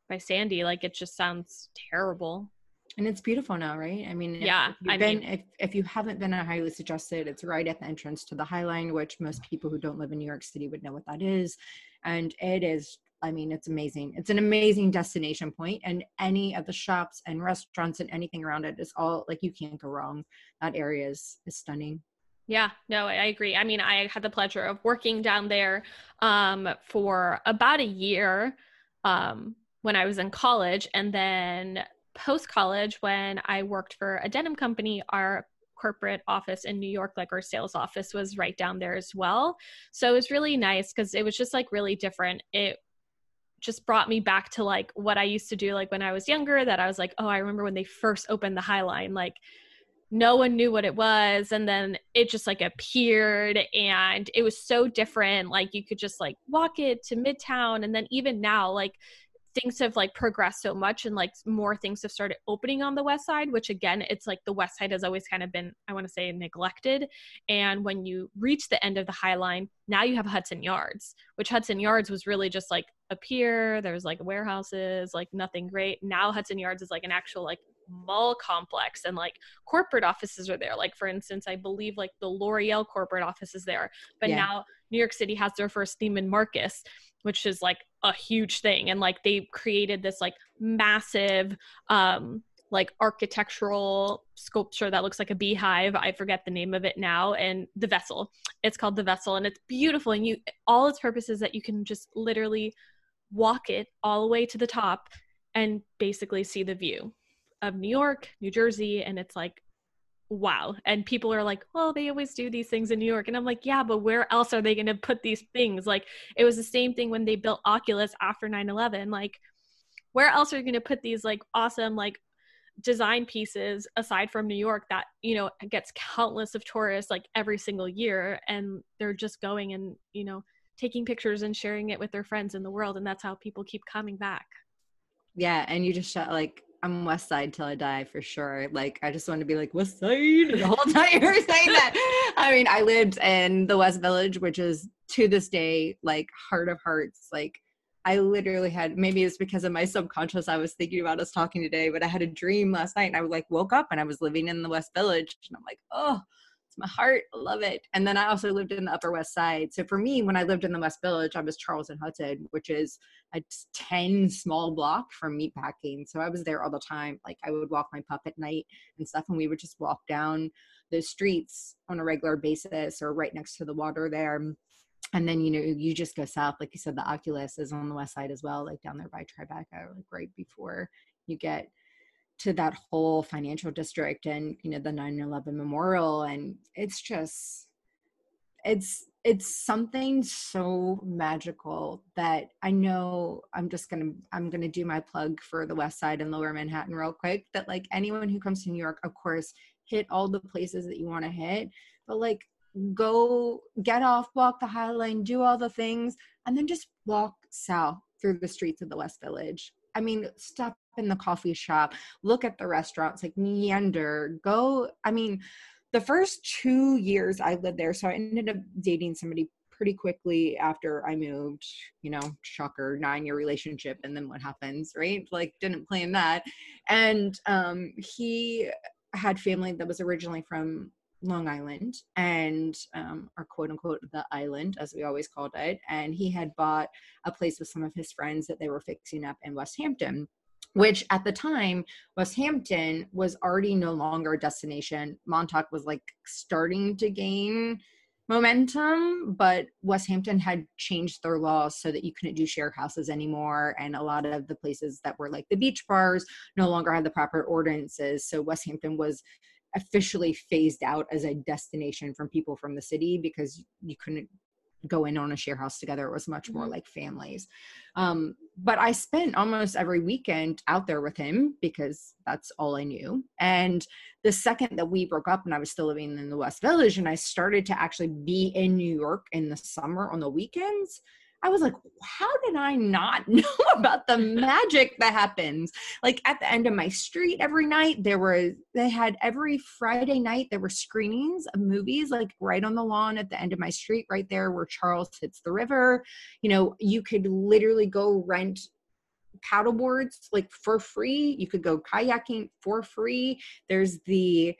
by sandy. Like it just sounds terrible and it's beautiful now, right? I mean, yeah. If you've I been, mean, if, if you haven't been a highly suggested, it's right at the entrance to the High Line, which most people who don't live in New York City would know what that is. And it is I mean, it's amazing. It's an amazing destination point, and any of the shops and restaurants and anything around it is all like you can't go wrong. That area is is stunning. Yeah, no, I agree. I mean, I had the pleasure of working down there um, for about a year um, when I was in college, and then post college when I worked for a denim company. Our corporate office in New York, like our sales office was right down there as well. So it was really nice because it was just like really different. It just brought me back to like what I used to do like when I was younger that I was like, oh, I remember when they first opened the High Line, like no one knew what it was and then it just like appeared and it was so different like you could just like walk it to midtown and then even now like things have like progressed so much and like more things have started opening on the west side which again it's like the west side has always kind of been i want to say neglected. And when you reach the end of the high line now you have hudson yards which hudson yards was really just like a pier there was like warehouses like nothing great. Now hudson yards is like an actual like mall complex and like corporate offices are there. Like for instance i believe like the l'oreal corporate office is there but yeah. now new york city has their first Neiman Marcus which is like a huge thing. And like they created this like massive um like architectural sculpture that looks like a beehive. I forget the name of it now. And the vessel. It's called the vessel and it's beautiful. And you all its purpose is that you can just literally walk it all the way to the top and basically see the view of new york new jersey and it's like wow. And people are like, well, they always do these things in New York. And I'm like, yeah, but where else are they going to put these things? Like, it was the same thing when they built Oculus after 9 11. Like, where else are you going to put these like awesome, like, design pieces aside from New York that, you know, gets countless of tourists like every single year. And they're just going and, you know, taking pictures and sharing it with their friends in the world. And that's how people keep coming back. Yeah. And you just shot like, I'm West Side till I die for sure. Like I just want to be like West Side the whole time you're saying that. I mean, I lived in the West Village, which is to this day like heart of hearts. Like I literally had maybe it's because of my subconscious. I was thinking about us talking today, but I had a dream last night and I like woke up and I was living in the West Village and I'm like, oh, it's my heart. I love it. And then I also lived in the Upper West Side. So for me, when I lived in the West Village, I was Charles and Hudson, which is a 10 small block from meatpacking. So I was there all the time. Like I would walk my pup at night and stuff, and we would just walk down the streets on a regular basis or right next to the water there. And then, you know, you just go south. Like you said, the Oculus is on the west side as well, like down there by Tribeca, like right before you get to that whole financial district and you know the 9-11 memorial and it's just it's it's something so magical that i know i'm just gonna i'm gonna do my plug for the west side and lower manhattan real quick that like anyone who comes to new york of course hit all the places that you want to hit but like go get off walk the high line do all the things and then just walk south through the streets of the west village I mean, stop in the coffee shop, look at the restaurants, like meander, go. I mean, the first two years I lived there, so I ended up dating somebody pretty quickly after I moved, you know, shocker, nine year relationship. And then what happens, right? Like, didn't plan that. And um, he had family that was originally from Long Island and um, quote unquote the island as we always called it and he had bought a place with some of his friends that they were fixing up in Westhampton which at the time Westhampton was already no longer a destination. Montauk was like starting to gain momentum but Westhampton had changed their laws so that you couldn't do share houses anymore and a lot of the places that were like the beach bars no longer had the proper ordinances. So West Hampton was officially phased out as a destination from people from the city because you couldn't go in on a share house together. It was much more mm-hmm. like families. Um, but I spent almost every weekend out there with him because that's all I knew. And the second that we broke up and I was still living in the West Village and I started to actually be in New York in the summer on the weekends, I was like, how did I not know about the magic that happens? Like at the end of my street every night, there were, they had every Friday night, there were screenings of movies, like right on the lawn at the end of my street, right there where Charles hits the river. You know, you could literally go rent paddle boards like for free. You could go kayaking for free. There's the,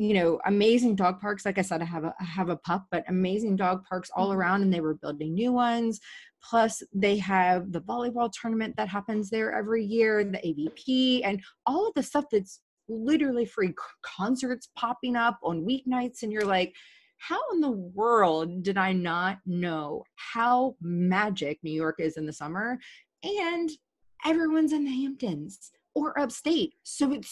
you know amazing dog parks. Like i said i have a I have a pup but amazing dog parks all Mm-hmm. around and they were building new ones. Plus they have the volleyball tournament that happens there every year the avp and all of the stuff that's literally free concerts popping up on weeknights and you're like how in the world did i not know how magic new york is in the summer? And everyone's in the hamptons or upstate. So it's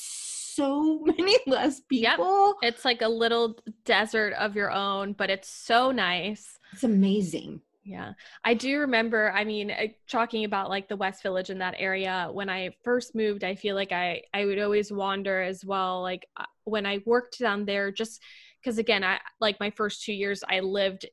so many less Yep. people It's like a little desert of your own, but it's so nice. it's amazing Yeah. I do remember, I mean, uh, talking about like the West Village in that area, when I first moved, I feel like I I would always wander as well like uh, when I worked down there just cuz again, I like my first 2 years I lived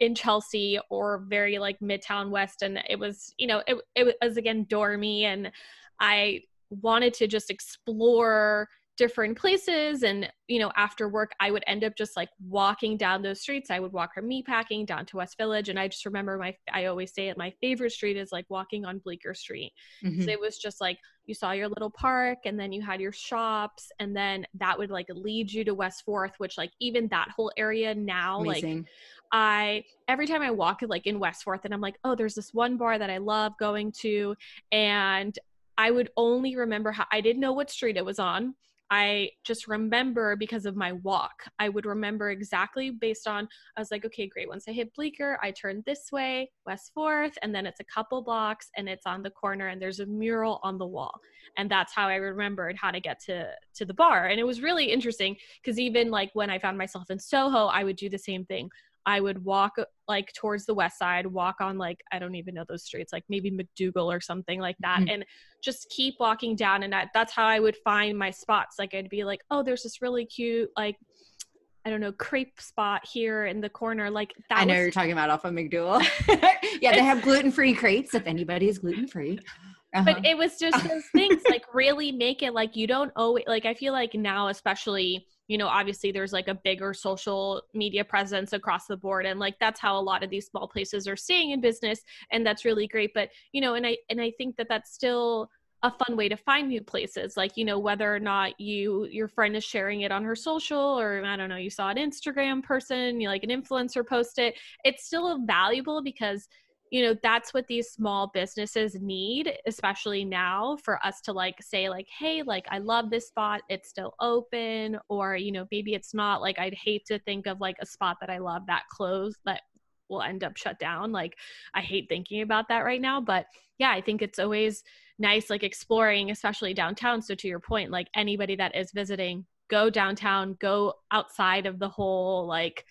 in Chelsea or very like Midtown West and it was, you know, it it was again dormy and I wanted to just explore different places. And you know after work i would end up just like walking down those streets. I would walk from meatpacking down to west village. And i just remember my i always say it my favorite street is like walking on bleecker street. Mhm. so it was just like you saw your little park and then you had your shops. And then that would like lead you to west fourth which like even that whole area now like I every time I walk like in West Fourth and I'm like, oh, there's this one bar that I love going to, and I would only remember how I didn't know what street it was on. I just remember because of my walk. I would remember exactly based on I was like, okay, great. Once I hit Bleecker, I turn this way, West Fourth, and then it's a couple blocks and it's on the corner and there's a mural on the wall. And that's how I remembered how to get to to the bar. And it was really interesting because even like when I found myself in Soho, I would do the same thing. I would walk like towards the west side, walk on like I don't even know those streets, like maybe MacDougal or something like that, Mhm. and just keep walking down. And that, that's how I would find my spots. Like I'd be like, oh, there's this really cute like I don't know crepe spot here in the corner. Like that I know was you're talking about off of MacDougal. yeah, they have gluten free crates if anybody is gluten free. Uh-huh. but it was just those things like really make it like you don't always like i feel like now especially you know obviously there's like a bigger social media presence across the board and like that's how a lot of these small places are staying in business and that's really great but you know and i and i think that that's still a fun way to find new places like you know whether or not you your friend is sharing it on her social or i don't know you saw an instagram person you like an influencer post it it's still valuable because you know that's what these small businesses need especially now for us to like say like hey like i love this spot it's still open or you know maybe it's not like i'd hate to think of like a spot that i love that closed that will end up shut down like i hate thinking about that right now but yeah i think it's always nice like exploring especially downtown. So to your point like anybody that is visiting go downtown go outside of the whole like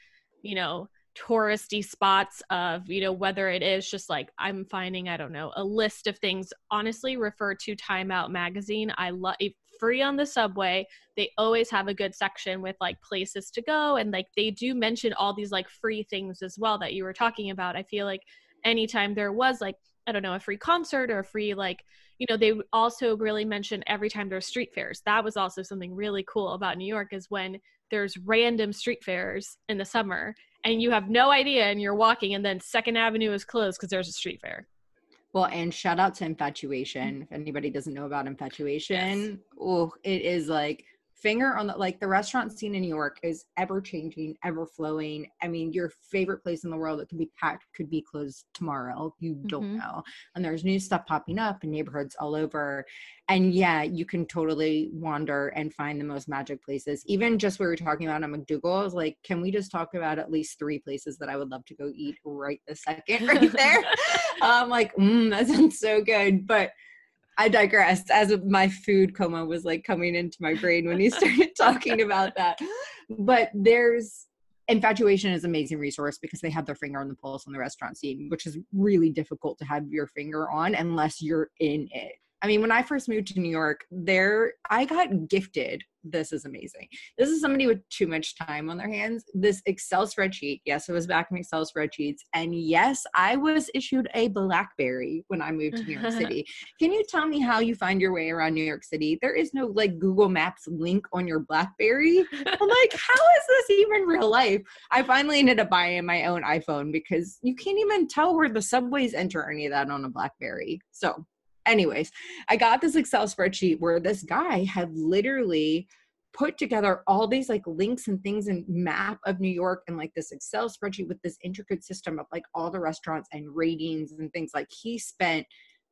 you know touristy spots of you know whether it is just like i'm finding i don't know a list of things honestly refer to time out magazine. I love free on the subway they always have a good section with like places to go and like they do mention all these like free things as well that you were talking about. I feel like anytime there was like i don't know a free concert or a free like you know they also really mention every time there's street fairs. That was also something really cool about new york is when there's random street fairs in the summer and you have no idea and you're walking and then second avenue is closed because there's a street fair Well, and shout out to Infatuation. If anybody doesn't know about Infatuation, oh, it is like finger on the like the restaurant scene in New York is ever changing, ever flowing. I mean, your favorite place in the world that could be packed could be closed tomorrow. You don't Mhm. know. And there's new stuff popping up in neighborhoods all over. And yeah, you can totally wander and find the most magic places. Even just we were talking about on MacDougal, I was like, can we just talk about at least three places that I would love to go eat right this second, right there? I'm like, mm, that sounds so good. But I digressed as my food coma was like coming into my brain when you started talking about that. But there's infatuation is an amazing resource because they have their finger on the pulse on the restaurant scene, which is really difficult to have your finger on unless you're in it. I mean, when I first moved to New York, there I got gifted. This is amazing. This is somebody with too much time on their hands. This Excel spreadsheet. Yes, it was back in Excel spreadsheets. And yes, I was issued a Blackberry when I moved to New York City. Can you tell me how you find your way around New York City? There is no like Google Maps link on your Blackberry. I'm like, how is this even real life? I finally ended up buying my own iPhone because you can't even tell where the subways enter or any of that on a Blackberry. So, anyways, I got this Excel spreadsheet where this guy had literally put together all these like links and things and map of New York and like this Excel spreadsheet with this intricate system of like all the restaurants and ratings and things like he spent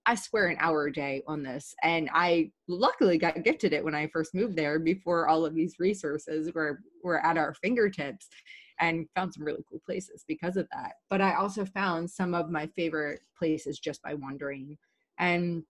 I swear an hour a day on this. And I luckily got gifted it when I first moved there before all of these resources were, were at our fingertips and found some really cool places because of that. But I also found some of my favorite places just by wandering. And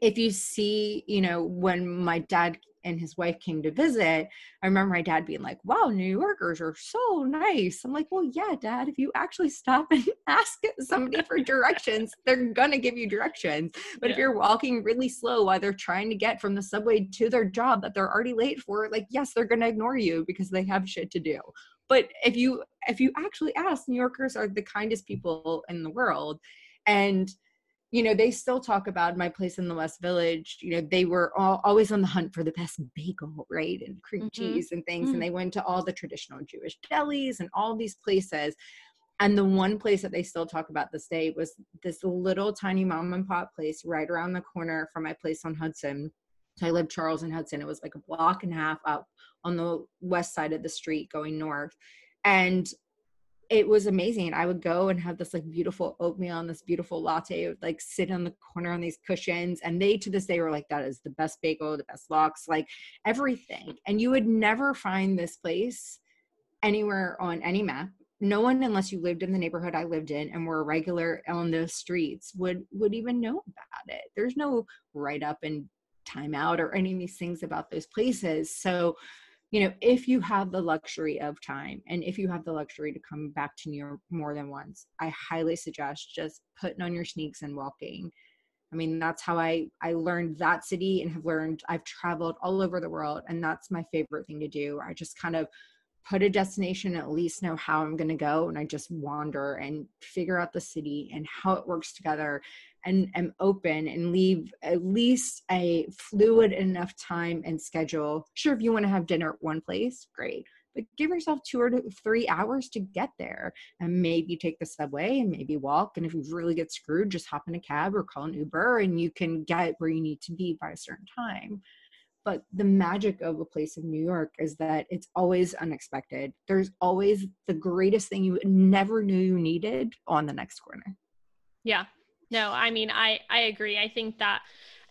if you see, you know, when my dad and his wife came to visit, I remember my dad being like, wow, New Yorkers are so nice. I'm like, well, yeah, dad, if you actually stop and ask somebody for directions, they're going to give you directions. But yeah. if you're walking really slow while they're trying to get from the subway to their job that they're already late for, like, yes, they're going to ignore you because they have shit to do. But if you if you actually ask, New Yorkers are the kindest people in the world. And you know, they still talk about my place in the West Village. You know, they were all, always on the hunt for the best bagel, right? And cream mm-hmm. cheese and things. Mm-hmm. And they went to all the traditional Jewish delis and all these places. And the one place that they still talk about this day was this little tiny mom and pop place right around the corner from my place on Hudson. So I lived Charles and Hudson. It was like a block and a half up on the west side of the street going north. And it was amazing. I would go and have this like beautiful oatmeal and this beautiful latte. would like sit on the corner on these cushions. And they to this day were like, that is the best bagel, the best lox, like everything. And you would never find this place anywhere on any map. No one, unless you lived in the neighborhood I lived in and were a regular on the streets, would would even know about it. There's no write up and timeout or any of these things about those places. So you know, if you have the luxury of time and if you have the luxury to come back to New York more than once, I highly suggest just putting on your sneaks and walking. I mean, that's how I I learned that city and have learned I've traveled all over the world and that's my favorite thing to do. I just kind of put a destination at least know how I'm going to go and I just wander and figure out the city and how it works together and am open and leave at least a fluid enough time and schedule. Sure, if you want to have dinner at one place, great. But give yourself two or three hours to get there and maybe take the subway and maybe walk. And if you really get screwed, just hop in a cab or call an Uber and you can get where you need to be by a certain time. But the magic of a place in New York is that it's always unexpected. There's always the greatest thing you never knew you needed on the next corner. Yeah, no, I mean, I I agree. I think that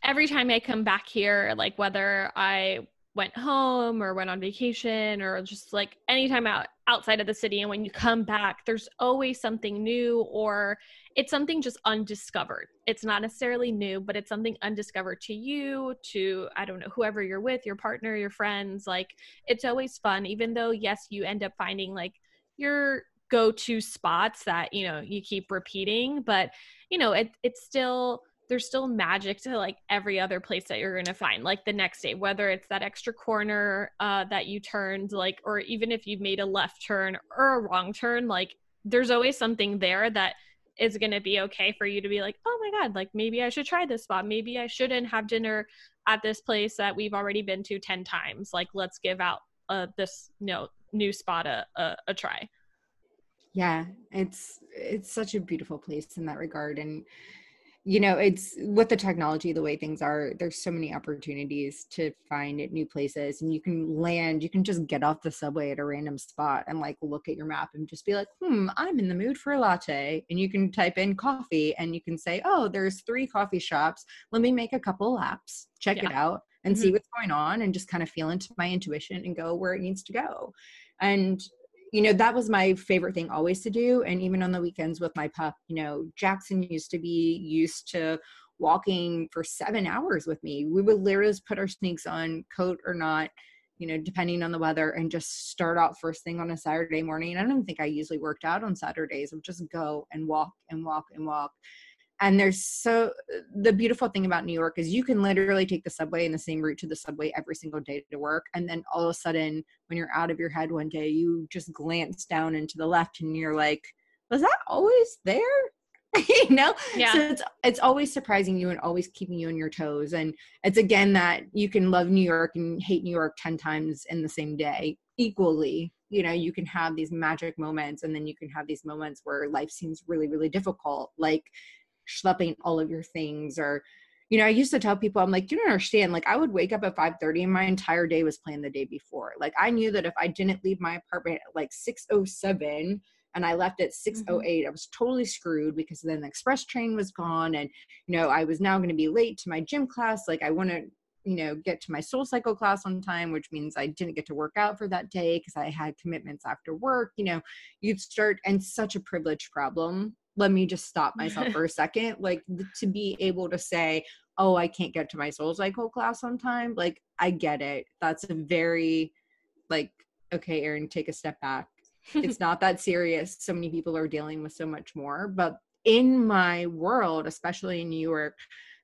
every time I come back here, like whether I went home or went on vacation or just like anytime out outside of the city and when you come back there's always something new or it's something just undiscovered it's not necessarily new but it's something undiscovered to you to i don't know whoever you're with your partner your friends like it's always fun even though yes you end up finding like your go to spots that you know you keep repeating but you know it, it's still there's still magic to like every other place that you're going to find like the next day whether it's that extra corner uh, that you turned like or even if you've made a left turn or a wrong turn like there's always something there that is going to be okay for you to be like oh my god like maybe i should try this spot. Maybe i shouldn't have dinner at this place that we've already been to 10 times. Like let's give out uh, this you know, new spot a, a, a try yeah it's it's such a beautiful place in that regard and you know it's with the technology the way things are there's so many opportunities to find new places and you can land you can just get off the subway at a random spot and like look at your map and just be like hmm i'm in the mood for a latte and you can type in coffee and you can say oh there's three coffee shops let me make a couple laps check yeah. it out and mm-hmm. see what's going on and just kind of feel into my intuition and go where it needs to go and you know that was my favorite thing always to do. And even on the weekends with my pup you know jackson used to be used to walking for seven hours with me. We would literally put our sneaks on coat or not you know depending on the weather and just start out first thing on a saturday morning. I don't think i usually worked out on saturdays. I would just go and walk and walk and walk and there's so the beautiful thing about new york is you can literally take the subway in the same route to the subway every single day to work. And then all of a sudden when you're out of your head one day you just glance down into the left and you're like was that always there? You know? Yeah. so it's it's always surprising you and always keeping you on your toes. And it's again that you can love new york and hate new york 10 times in the same day equally. You know you can have these magic moments and then you can have these moments where life seems really really difficult. Like schlepping all of your things or you know, I used to tell people, I'm like, you don't understand. Like, I would wake up at 5 30 and my entire day was planned the day before. Like, I knew that if I didn't leave my apartment at like 607 and I left at 608, mm-hmm. I was totally screwed because then the express train was gone. And, you know, I was now going to be late to my gym class. Like, I want to, you know, get to my soul cycle class on time, which means I didn't get to work out for that day because I had commitments after work. You know, you'd start, and such a privilege problem let me just stop myself for a second like to be able to say oh i can't get to my soul cycle class on time like i get it. That's a very like okay erin take a step back. It's not that serious. So many people are dealing with so much more. But in my world especially in new york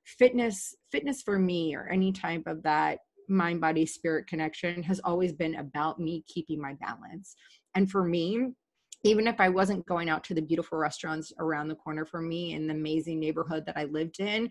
fitness fitness for me or any type of that mind body spirit connection has always been about me keeping my balance. And for me even if I wasn't going out to the beautiful restaurants around the corner from me in the amazing neighborhood that I lived in,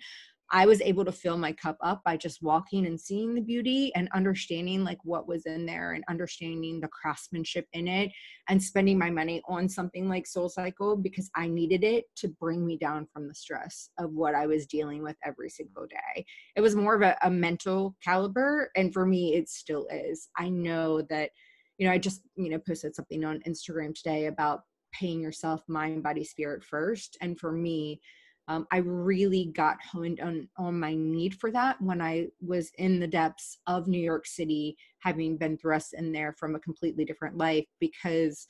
I was able to fill my cup up by just walking and seeing the beauty and understanding like what was in there and understanding the craftsmanship in it and spending my money on something like Soul Cycle because I needed it to bring me down from the stress of what I was dealing with every single day. It was more of a, a mental caliber. And for me, it still is. I know that you know, I just, you know, posted something on Instagram today about paying yourself mind, body, spirit first. And for me, um, I really got honed on, on my need for that when I was in the depths of New York City, having been thrust in there from a completely different life because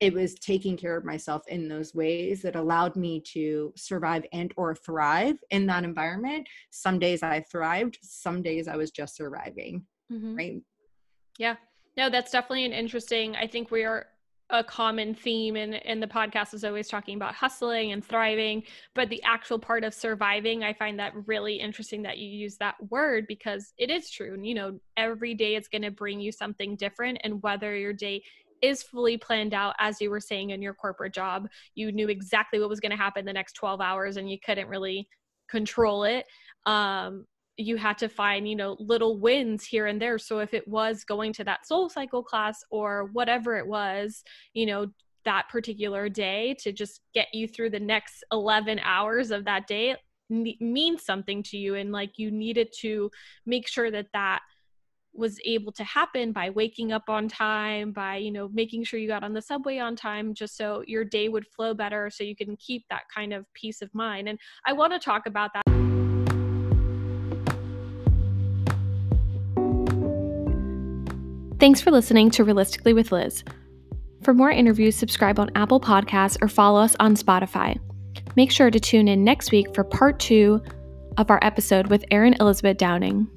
it was taking care of myself in those ways that allowed me to survive and or thrive in that environment some days i thrived some days i was just surviving mm-hmm. right yeah no, that's definitely an interesting. I think we are a common theme in in the podcast is always talking about hustling and thriving, but the actual part of surviving, I find that really interesting that you use that word because it is true. And you know, every day it's going to bring you something different, and whether your day is fully planned out as you were saying in your corporate job you knew exactly what was going to happen the next 12 hours and you couldn't really control it um, you had to find you know little wins here and there. So if it was going to that soul cycle class or whatever it was you know that particular day to just get you through the next 11 hours of that day means something to you. And like you needed to make sure that that was able to happen by waking up on time by you know making sure you got on the subway on time just so your day would flow better so you can keep that kind of peace of mind. And i want to talk about that Thanks for listening to Realistically with Liz. For more interviews, subscribe on Apple Podcasts or follow us on Spotify. Make sure to tune in next week for part two of our episode with Erin Elizabeth Downing.